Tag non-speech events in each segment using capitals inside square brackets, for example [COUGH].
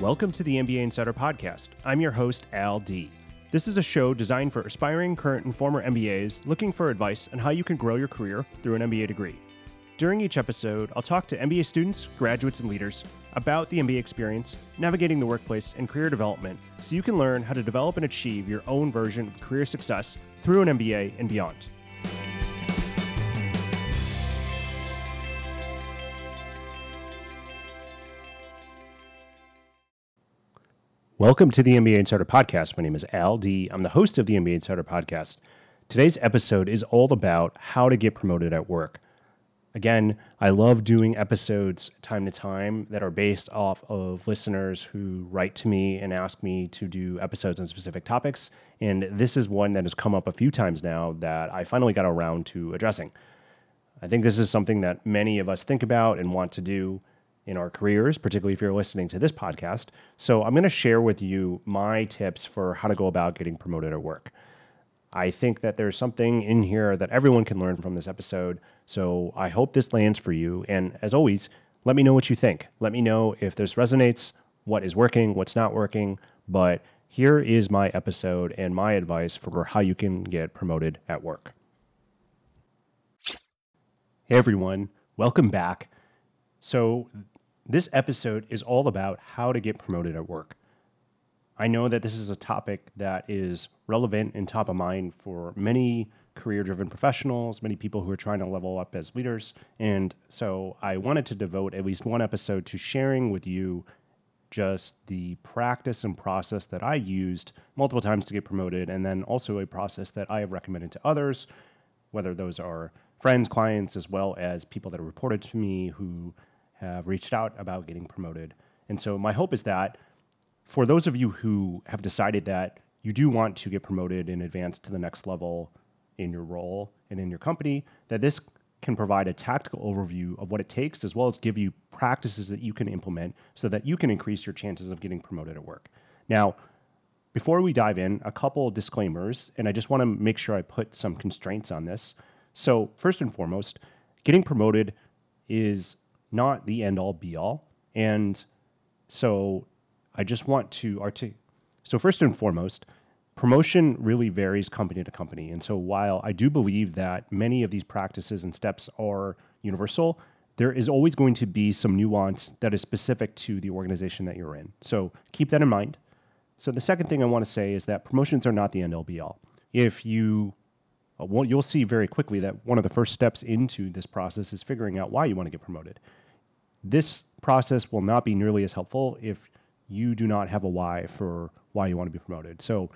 Welcome to the MBA Insider Podcast. I'm your host, Al D. This is a show designed for aspiring, current, and former MBAs looking for advice on how you can grow your career through an MBA degree. During each episode, I'll talk to MBA students, graduates, and leaders about the MBA experience, navigating the workplace, and career development so you can learn how to develop and achieve your own version of career success through an MBA and beyond. Welcome to the MBA Insider Podcast. My name is Al D. I'm the host of the MBA Insider Podcast. Today's episode is all about how to get promoted at work. Again, I love doing episodes time to time that are based off of listeners who write to me and ask me to do episodes on specific topics. And this is one that has come up a few times now that I finally got around to addressing. I think this is something that many of us think about and want to do in our careers, particularly if you're listening to this podcast. So, I'm going to share with you my tips for how to go about getting promoted at work. I think that there's something in here that everyone can learn from this episode. So, I hope this lands for you. And as always, let me know what you think. Let me know if this resonates, what is working, what's not working. But here is my episode and my advice for how you can get promoted at work. Hey everyone, welcome back. So, this episode is all about how to get promoted at work. I know that this is a topic that is relevant and top of mind for many career driven professionals, many people who are trying to level up as leaders. And so I wanted to devote at least one episode to sharing with you just the practice and process that I used multiple times to get promoted, and then also a process that I have recommended to others, whether those are friends, clients, as well as people that have reported to me who have reached out about getting promoted. And so my hope is that for those of you who have decided that you do want to get promoted and advance to the next level in your role and in your company, that this can provide a tactical overview of what it takes, as well as give you practices that you can implement so that you can increase your chances of getting promoted at work. Now, before we dive in, a couple disclaimers, and I just want to make sure I put some constraints on this. So, first and foremost, getting promoted is not the end all be all. And so I just want to articulate. So, first and foremost, promotion really varies company to company. And so, while I do believe that many of these practices and steps are universal, there is always going to be some nuance that is specific to the organization that you're in. So, keep that in mind. So, the second thing I want to say is that promotions are not the end all be all. If you uh, you'll see very quickly that one of the first steps into this process is figuring out why you want to get promoted. This process will not be nearly as helpful if you do not have a why for why you want to be promoted. So,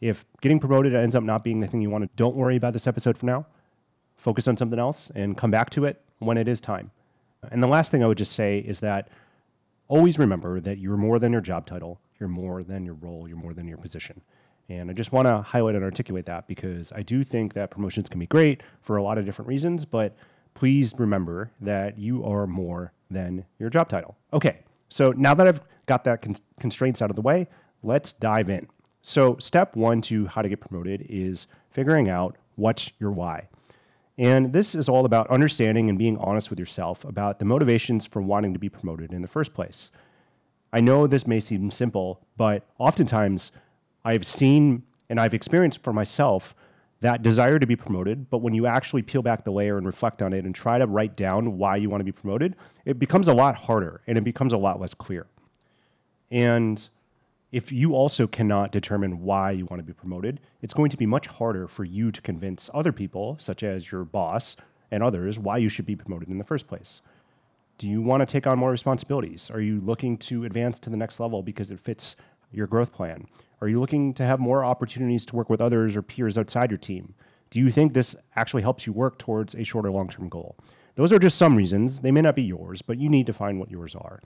if getting promoted ends up not being the thing you want to, don't worry about this episode for now. Focus on something else and come back to it when it is time. And the last thing I would just say is that always remember that you're more than your job title, you're more than your role, you're more than your position. And I just want to highlight and articulate that because I do think that promotions can be great for a lot of different reasons, but please remember that you are more than your job title. Okay, so now that I've got that con- constraints out of the way, let's dive in. So, step one to how to get promoted is figuring out what's your why. And this is all about understanding and being honest with yourself about the motivations for wanting to be promoted in the first place. I know this may seem simple, but oftentimes I've seen and I've experienced for myself that desire to be promoted. But when you actually peel back the layer and reflect on it and try to write down why you want to be promoted, it becomes a lot harder and it becomes a lot less clear. And if you also cannot determine why you want to be promoted, it's going to be much harder for you to convince other people, such as your boss and others, why you should be promoted in the first place. Do you want to take on more responsibilities? Are you looking to advance to the next level because it fits your growth plan? Are you looking to have more opportunities to work with others or peers outside your team? Do you think this actually helps you work towards a shorter long term goal? Those are just some reasons. They may not be yours, but you need to find what yours are.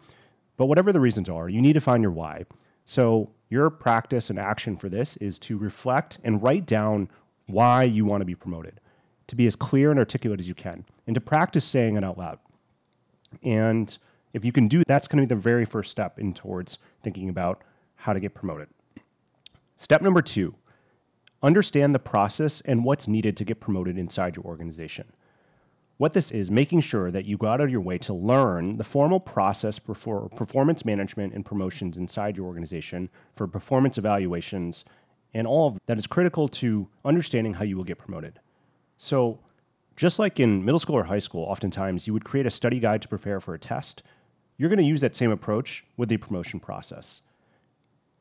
But whatever the reasons are, you need to find your why. So, your practice and action for this is to reflect and write down why you want to be promoted, to be as clear and articulate as you can, and to practice saying it out loud. And if you can do that's going to be the very first step in towards thinking about how to get promoted. Step number two understand the process and what's needed to get promoted inside your organization. What this is making sure that you go out of your way to learn the formal process for performance management and promotions inside your organization for performance evaluations and all of that is critical to understanding how you will get promoted. So, just like in middle school or high school, oftentimes you would create a study guide to prepare for a test. You're going to use that same approach with the promotion process.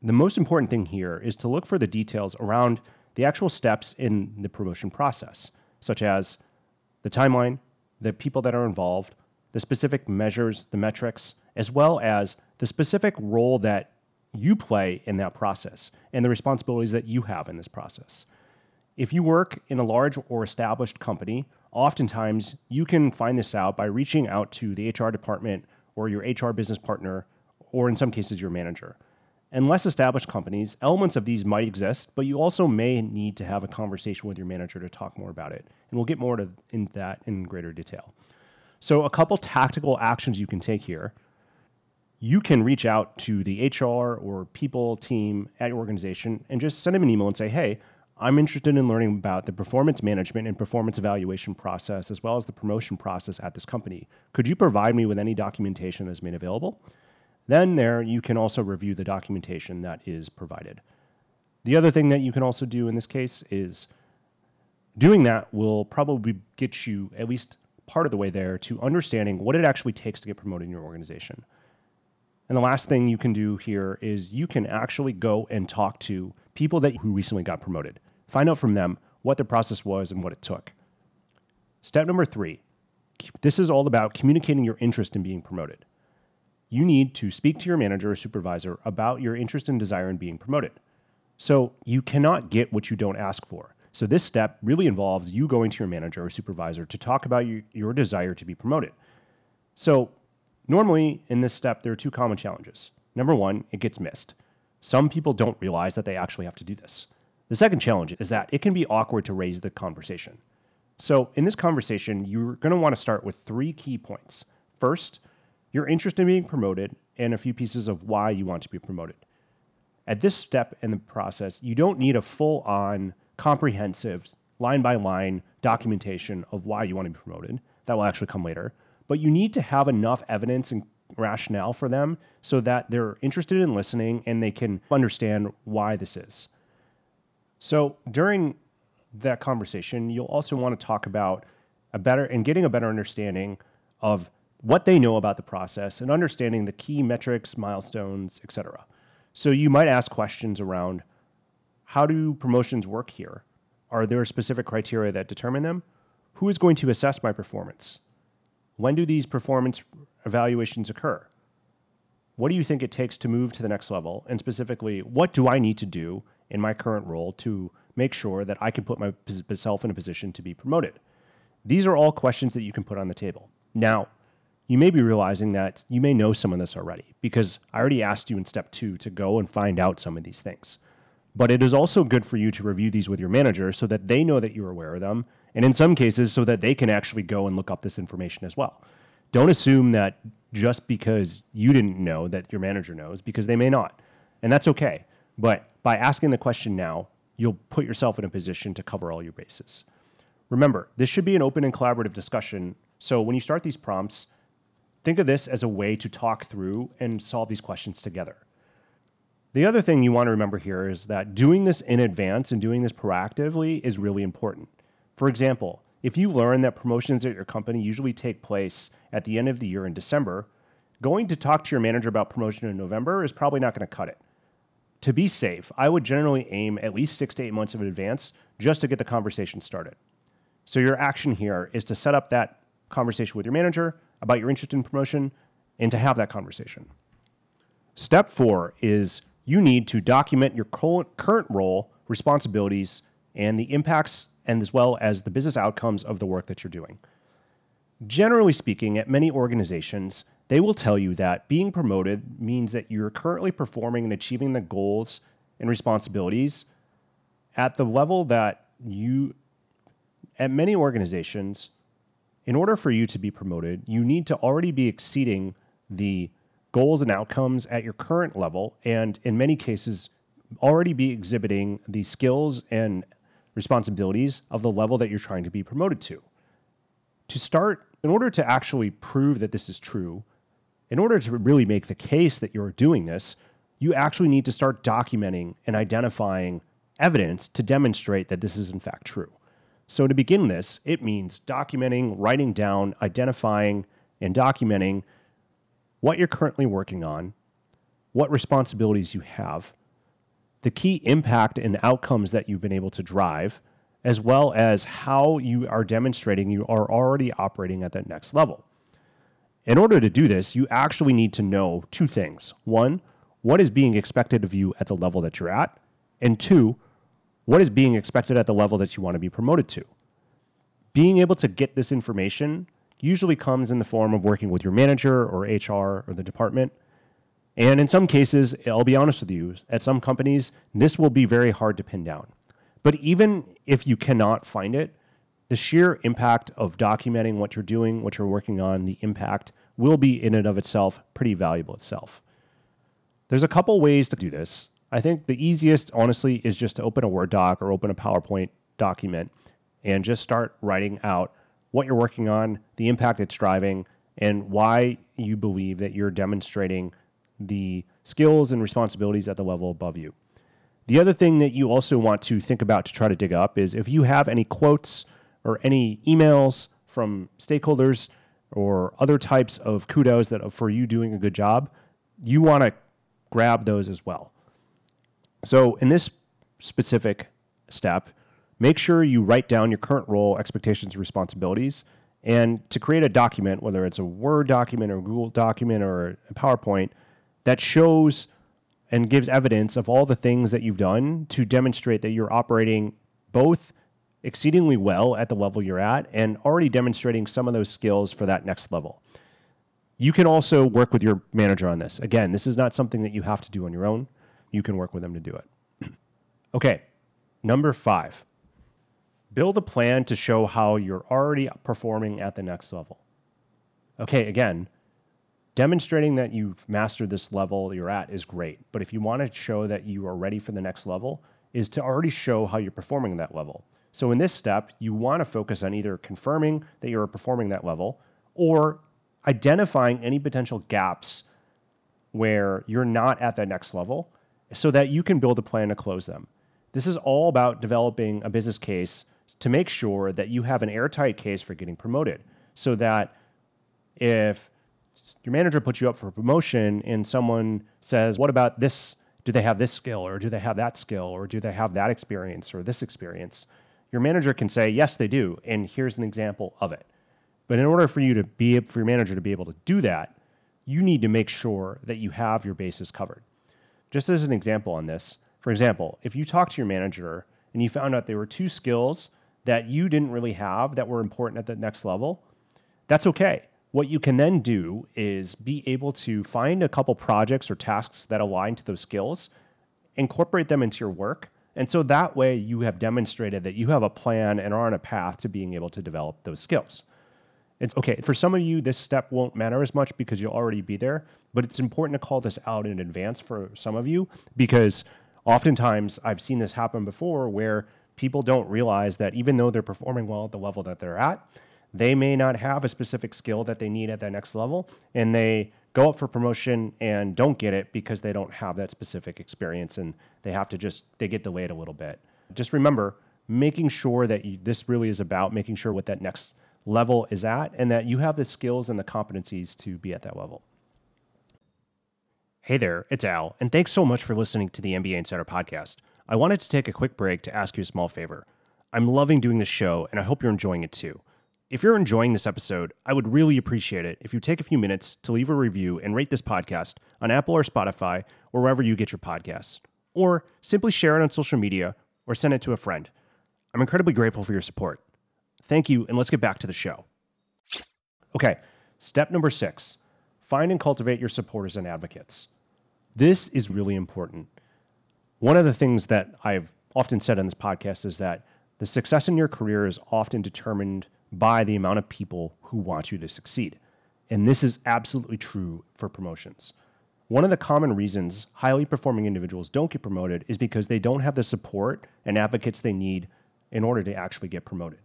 The most important thing here is to look for the details around the actual steps in the promotion process, such as the timeline, the people that are involved, the specific measures, the metrics, as well as the specific role that you play in that process and the responsibilities that you have in this process. If you work in a large or established company, oftentimes you can find this out by reaching out to the HR department or your HR business partner, or in some cases, your manager. In less established companies, elements of these might exist, but you also may need to have a conversation with your manager to talk more about it. And we'll get more to in that in greater detail. So, a couple tactical actions you can take here. You can reach out to the HR or people team at your organization and just send them an email and say, hey, I'm interested in learning about the performance management and performance evaluation process, as well as the promotion process at this company. Could you provide me with any documentation that's made available? Then, there, you can also review the documentation that is provided. The other thing that you can also do in this case is doing that will probably get you at least part of the way there to understanding what it actually takes to get promoted in your organization. And the last thing you can do here is you can actually go and talk to people that who recently got promoted. Find out from them what the process was and what it took. Step number three this is all about communicating your interest in being promoted. You need to speak to your manager or supervisor about your interest and desire in being promoted. So you cannot get what you don't ask for. So this step really involves you going to your manager or supervisor to talk about your, your desire to be promoted. So normally in this step, there are two common challenges. Number one, it gets missed. Some people don't realize that they actually have to do this. The second challenge is that it can be awkward to raise the conversation. So, in this conversation, you're going to want to start with three key points. First, your interest in being promoted and a few pieces of why you want to be promoted. At this step in the process, you don't need a full on, comprehensive, line by line documentation of why you want to be promoted. That will actually come later. But you need to have enough evidence and rationale for them so that they're interested in listening and they can understand why this is. So during that conversation, you'll also want to talk about a better and getting a better understanding of what they know about the process and understanding the key metrics, milestones, etc. So you might ask questions around how do promotions work here? Are there specific criteria that determine them? Who is going to assess my performance? When do these performance evaluations occur? What do you think it takes to move to the next level? And specifically, what do I need to do in my current role to make sure that I can put myself in a position to be promoted? These are all questions that you can put on the table. Now, you may be realizing that you may know some of this already because I already asked you in step two to go and find out some of these things. But it is also good for you to review these with your manager so that they know that you're aware of them, and in some cases, so that they can actually go and look up this information as well. Don't assume that just because you didn't know that your manager knows, because they may not. And that's okay. But by asking the question now, you'll put yourself in a position to cover all your bases. Remember, this should be an open and collaborative discussion. So when you start these prompts, think of this as a way to talk through and solve these questions together. The other thing you want to remember here is that doing this in advance and doing this proactively is really important. For example, if you learn that promotions at your company usually take place at the end of the year in December, going to talk to your manager about promotion in November is probably not going to cut it to be safe, I would generally aim at least six to eight months of advance just to get the conversation started. So, your action here is to set up that conversation with your manager about your interest in promotion and to have that conversation. Step four is you need to document your current role, responsibilities, and the impacts, and as well as the business outcomes of the work that you're doing. Generally speaking, at many organizations, they will tell you that being promoted means that you're currently performing and achieving the goals and responsibilities at the level that you, at many organizations, in order for you to be promoted, you need to already be exceeding the goals and outcomes at your current level, and in many cases, already be exhibiting the skills and responsibilities of the level that you're trying to be promoted to. to start, in order to actually prove that this is true, in order to really make the case that you're doing this, you actually need to start documenting and identifying evidence to demonstrate that this is in fact true. So, to begin this, it means documenting, writing down, identifying, and documenting what you're currently working on, what responsibilities you have, the key impact and outcomes that you've been able to drive, as well as how you are demonstrating you are already operating at that next level. In order to do this, you actually need to know two things. One, what is being expected of you at the level that you're at? And two, what is being expected at the level that you want to be promoted to? Being able to get this information usually comes in the form of working with your manager or HR or the department. And in some cases, I'll be honest with you, at some companies, this will be very hard to pin down. But even if you cannot find it, the sheer impact of documenting what you're doing, what you're working on, the impact will be in and of itself pretty valuable itself. There's a couple ways to do this. I think the easiest, honestly, is just to open a Word doc or open a PowerPoint document and just start writing out what you're working on, the impact it's driving, and why you believe that you're demonstrating the skills and responsibilities at the level above you. The other thing that you also want to think about to try to dig up is if you have any quotes or any emails from stakeholders or other types of kudos that for you doing a good job, you want to grab those as well. So in this specific step, make sure you write down your current role, expectations, responsibilities, and to create a document, whether it's a Word document or a Google document or a PowerPoint, that shows and gives evidence of all the things that you've done to demonstrate that you're operating both exceedingly well at the level you're at and already demonstrating some of those skills for that next level. You can also work with your manager on this. Again, this is not something that you have to do on your own. You can work with them to do it. [CLEARS THROAT] okay, number five build a plan to show how you're already performing at the next level. Okay, again, demonstrating that you've mastered this level you're at is great. But if you want to show that you are ready for the next level, is to already show how you're performing that level. So in this step, you want to focus on either confirming that you're performing that level or identifying any potential gaps where you're not at that next level so that you can build a plan to close them. This is all about developing a business case to make sure that you have an airtight case for getting promoted so that if your manager puts you up for a promotion and someone says, What about this? Do they have this skill or do they have that skill or do they have that experience or this experience? Your manager can say, Yes, they do. And here's an example of it. But in order for you to be for your manager to be able to do that, you need to make sure that you have your bases covered. Just as an example on this, for example, if you talk to your manager and you found out there were two skills that you didn't really have that were important at the next level, that's okay what you can then do is be able to find a couple projects or tasks that align to those skills, incorporate them into your work. And so that way you have demonstrated that you have a plan and are on a path to being able to develop those skills. It's okay. For some of you, this step won't matter as much because you'll already be there, but it's important to call this out in advance for some of you because oftentimes I've seen this happen before where people don't realize that even though they're performing well at the level that they're at, they may not have a specific skill that they need at that next level, and they go up for promotion and don't get it because they don't have that specific experience and they have to just they get delayed a little bit. Just remember making sure that you, this really is about making sure what that next level is at and that you have the skills and the competencies to be at that level. Hey there, it's Al, and thanks so much for listening to the MBA Insider podcast. I wanted to take a quick break to ask you a small favor. I'm loving doing this show, and I hope you're enjoying it too. If you're enjoying this episode, I would really appreciate it if you take a few minutes to leave a review and rate this podcast on Apple or Spotify or wherever you get your podcasts. Or simply share it on social media or send it to a friend. I'm incredibly grateful for your support. Thank you, and let's get back to the show. Okay, step number six find and cultivate your supporters and advocates. This is really important. One of the things that I've often said on this podcast is that the success in your career is often determined by the amount of people who want you to succeed. And this is absolutely true for promotions. One of the common reasons highly performing individuals don't get promoted is because they don't have the support and advocates they need in order to actually get promoted.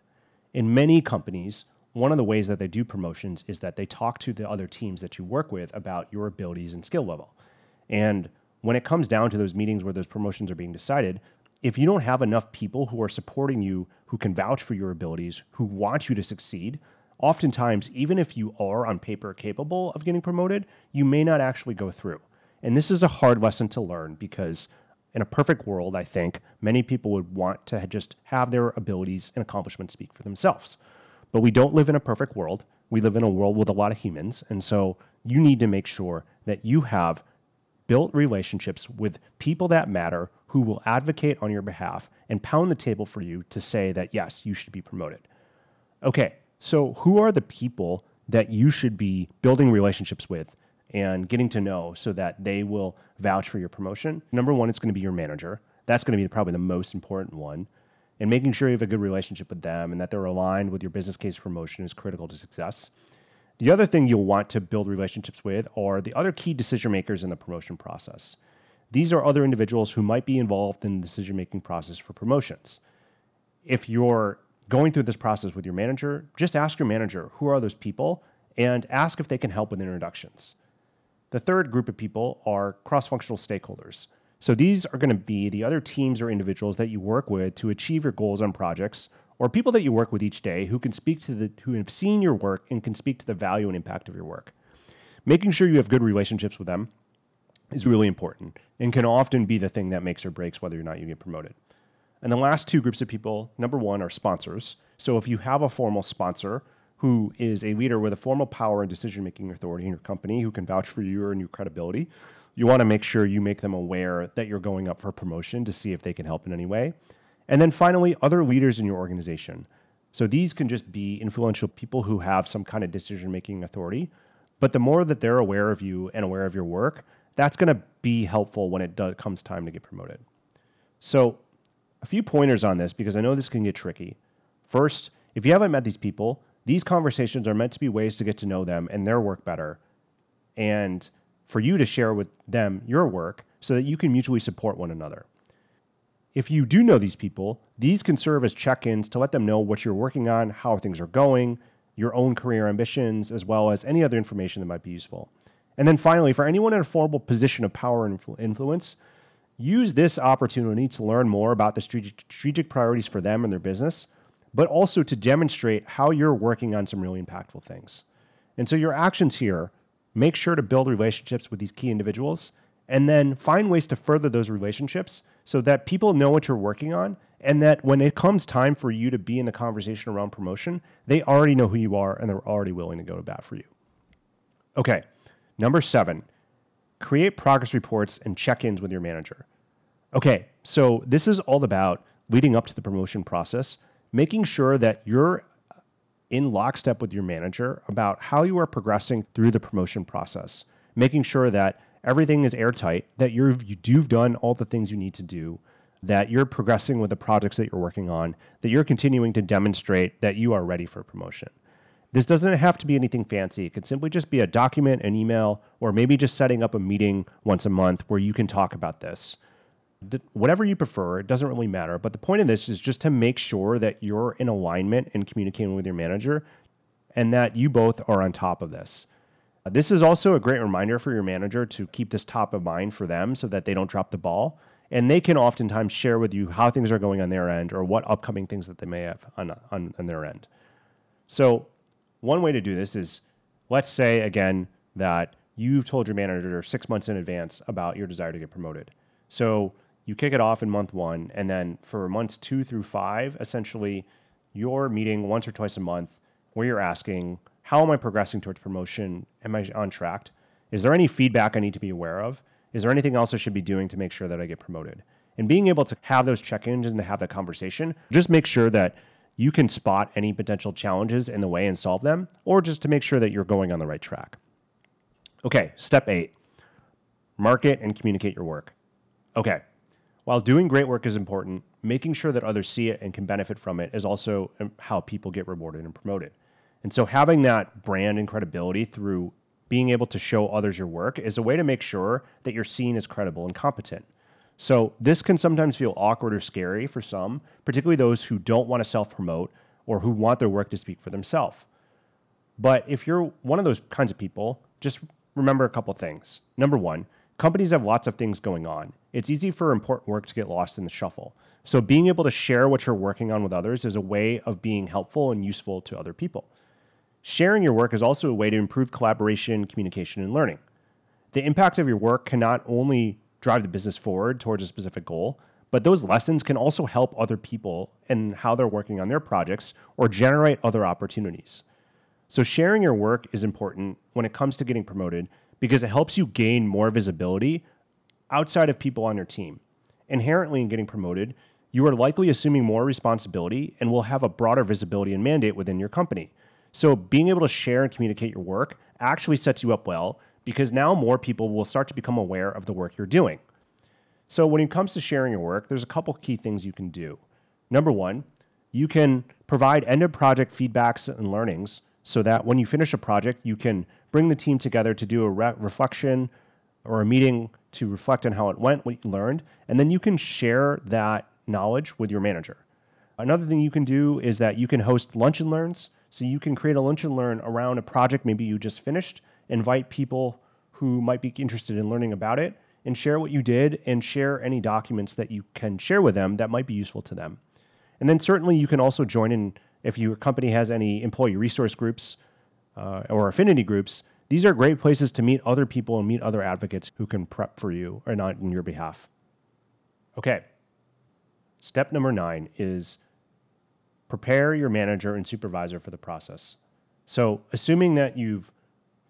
In many companies, one of the ways that they do promotions is that they talk to the other teams that you work with about your abilities and skill level. And when it comes down to those meetings where those promotions are being decided, if you don't have enough people who are supporting you, who can vouch for your abilities, who want you to succeed, oftentimes, even if you are on paper capable of getting promoted, you may not actually go through. And this is a hard lesson to learn because in a perfect world, I think many people would want to just have their abilities and accomplishments speak for themselves. But we don't live in a perfect world. We live in a world with a lot of humans. And so you need to make sure that you have built relationships with people that matter who will advocate on your behalf and pound the table for you to say that, yes, you should be promoted. Okay, so who are the people that you should be building relationships with and getting to know so that they will vouch for your promotion. Number one, it's going to be your manager. That's going to be probably the most important one. And making sure you have a good relationship with them and that they're aligned with your business case promotion is critical to success. The other thing you'll want to build relationships with are the other key decision makers in the promotion process. These are other individuals who might be involved in the decision making process for promotions. If you're going through this process with your manager, just ask your manager who are those people and ask if they can help with introductions. The third group of people are cross functional stakeholders. So these are going to be the other teams or individuals that you work with to achieve your goals on projects or people that you work with each day who can speak to the who have seen your work and can speak to the value and impact of your work. Making sure you have good relationships with them is really important and can often be the thing that makes or breaks whether or not you get promoted. And the last two groups of people, number one, are sponsors. So if you have a formal sponsor who is a leader with a formal power and decision making authority in your company who can vouch for you and your credibility. You want to make sure you make them aware that you're going up for promotion to see if they can help in any way. And then finally, other leaders in your organization. So these can just be influential people who have some kind of decision making authority. But the more that they're aware of you and aware of your work, that's going to be helpful when it comes time to get promoted. So, a few pointers on this because I know this can get tricky. First, if you haven't met these people, these conversations are meant to be ways to get to know them and their work better, and for you to share with them your work so that you can mutually support one another. If you do know these people, these can serve as check ins to let them know what you're working on, how things are going, your own career ambitions, as well as any other information that might be useful. And then finally, for anyone in a formal position of power and influence, use this opportunity to learn more about the strategic priorities for them and their business but also to demonstrate how you're working on some really impactful things. And so your actions here make sure to build relationships with these key individuals and then find ways to further those relationships so that people know what you're working on and that when it comes time for you to be in the conversation around promotion, they already know who you are and they're already willing to go to bat for you. Okay, number seven, create progress reports and check ins with your manager. Okay, so this is all about leading up to the promotion process making sure that you're in lockstep with your manager about how you are progressing through the promotion process, making sure that everything is airtight, that you've, you've done all the things you need to do, that you're progressing with the projects that you're working on, that you're continuing to demonstrate that you are ready for promotion. This doesn't have to be anything fancy. It could simply just be a document, an email, or maybe just setting up a meeting once a month where you can talk about this whatever you prefer, it doesn't really matter. But the point of this is just to make sure that you're in alignment and communicating with your manager and that you both are on top of this. Uh, this is also a great reminder for your manager to keep this top of mind for them so that they don't drop the ball. And they can oftentimes share with you how things are going on their end or what upcoming things that they may have on, on, on their end. So, one way to do this is let's say again that you've told your manager six months in advance about your desire to get promoted. So, you kick it off in month one, and then for months two through five, essentially, you're meeting once or twice a month where you're asking, How am I progressing towards promotion? Am I on track? Is there any feedback I need to be aware of? Is there anything else I should be doing to make sure that I get promoted? And being able to have those check ins and to have that conversation, just make sure that you can spot any potential challenges in the way and solve them, or just to make sure that you're going on the right track. Okay, step eight market and communicate your work. Okay, while doing great work is important, making sure that others see it and can benefit from it is also um, how people get rewarded and promoted. And so having that brand and credibility through being able to show others your work is a way to make sure that you're seen as credible and competent. So this can sometimes feel awkward or scary for some, particularly those who don't want to self promote or who want their work to speak for themselves. But if you're one of those kinds of people, just remember a couple things. Number one, companies have lots of things going on. It's easy for important work to get lost in the shuffle. So, being able to share what you're working on with others is a way of being helpful and useful to other people. Sharing your work is also a way to improve collaboration, communication, and learning. The impact of your work can not only drive the business forward towards a specific goal, but those lessons can also help other people in how they're working on their projects or generate other opportunities. So, sharing your work is important when it comes to getting promoted because it helps you gain more visibility outside of people on your team. Inherently, in getting promoted, you are likely assuming more responsibility and will have a broader visibility and mandate within your company. So, being able to share and communicate your work actually sets you up well because now more people will start to become aware of the work you're doing. So, when it comes to sharing your work, there's a couple key things you can do. Number one, you can provide end of project feedbacks and learnings so that when you finish a project, you can bring the team together to do a re- reflection or a meeting to reflect on how it went, what you learned, and then you can share that knowledge with your manager. Another thing you can do is that you can host lunch and learns so you can create a lunch and learn around a project maybe you just finished, invite people who might be interested in learning about it, and share what you did and share any documents that you can share with them that might be useful to them. And then certainly you can also join in if your company has any employee resource groups uh, or affinity groups. These are great places to meet other people and meet other advocates who can prep for you or not in your behalf. Okay. Step number nine is prepare your manager and supervisor for the process. So, assuming that you've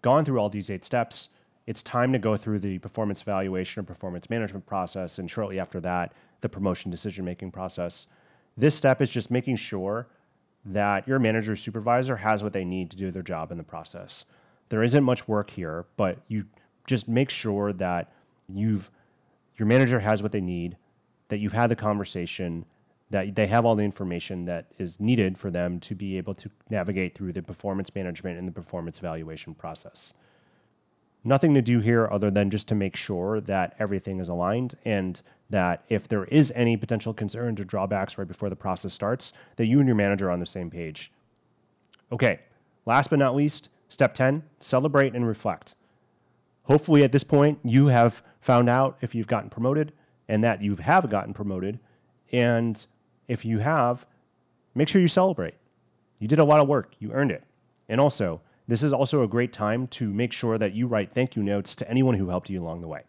gone through all these eight steps, it's time to go through the performance evaluation or performance management process, and shortly after that, the promotion decision making process. This step is just making sure that your manager or supervisor has what they need to do their job in the process. There isn't much work here, but you just make sure that you've your manager has what they need, that you've had the conversation, that they have all the information that is needed for them to be able to navigate through the performance management and the performance evaluation process. Nothing to do here other than just to make sure that everything is aligned and that if there is any potential concerns or drawbacks right before the process starts, that you and your manager are on the same page. Okay, last but not least, step 10 celebrate and reflect. Hopefully, at this point, you have found out if you've gotten promoted and that you have gotten promoted and if you have, make sure you celebrate. You did a lot of work, you earned it. And also, this is also a great time to make sure that you write thank you notes to anyone who helped you along the way.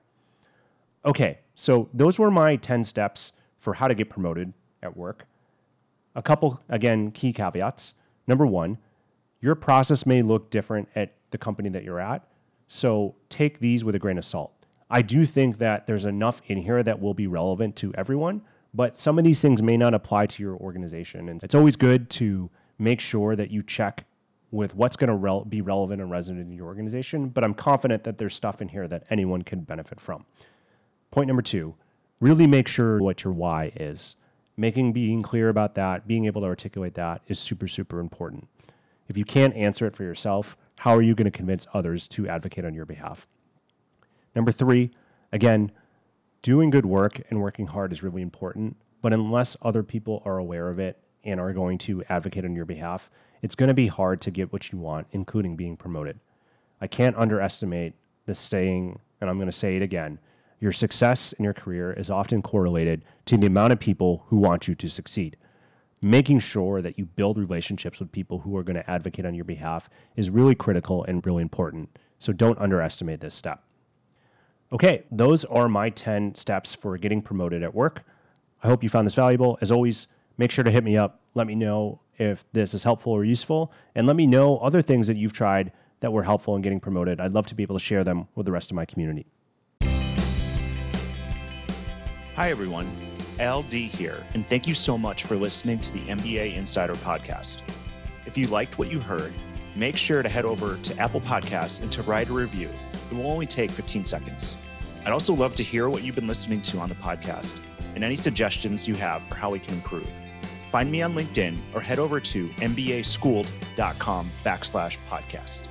Okay, so those were my 10 steps for how to get promoted at work. A couple, again, key caveats. Number one, your process may look different at the company that you're at, so take these with a grain of salt. I do think that there's enough in here that will be relevant to everyone, but some of these things may not apply to your organization. And it's always good to make sure that you check with what's going to rel- be relevant and resonant in your organization. But I'm confident that there's stuff in here that anyone can benefit from. Point number two really make sure what your why is. Making being clear about that, being able to articulate that is super, super important. If you can't answer it for yourself, how are you going to convince others to advocate on your behalf? Number three, again, doing good work and working hard is really important. But unless other people are aware of it and are going to advocate on your behalf, it's going to be hard to get what you want, including being promoted. I can't underestimate the saying, and I'm going to say it again your success in your career is often correlated to the amount of people who want you to succeed. Making sure that you build relationships with people who are going to advocate on your behalf is really critical and really important. So don't underestimate this step. Okay, those are my 10 steps for getting promoted at work. I hope you found this valuable. As always, make sure to hit me up. Let me know if this is helpful or useful, and let me know other things that you've tried that were helpful in getting promoted. I'd love to be able to share them with the rest of my community. Hi, everyone. LD here, and thank you so much for listening to the MBA Insider Podcast. If you liked what you heard, make sure to head over to Apple Podcasts and to write a review. It will only take 15 seconds. I'd also love to hear what you've been listening to on the podcast and any suggestions you have for how we can improve. Find me on LinkedIn or head over to mbaschooled.com backslash podcast.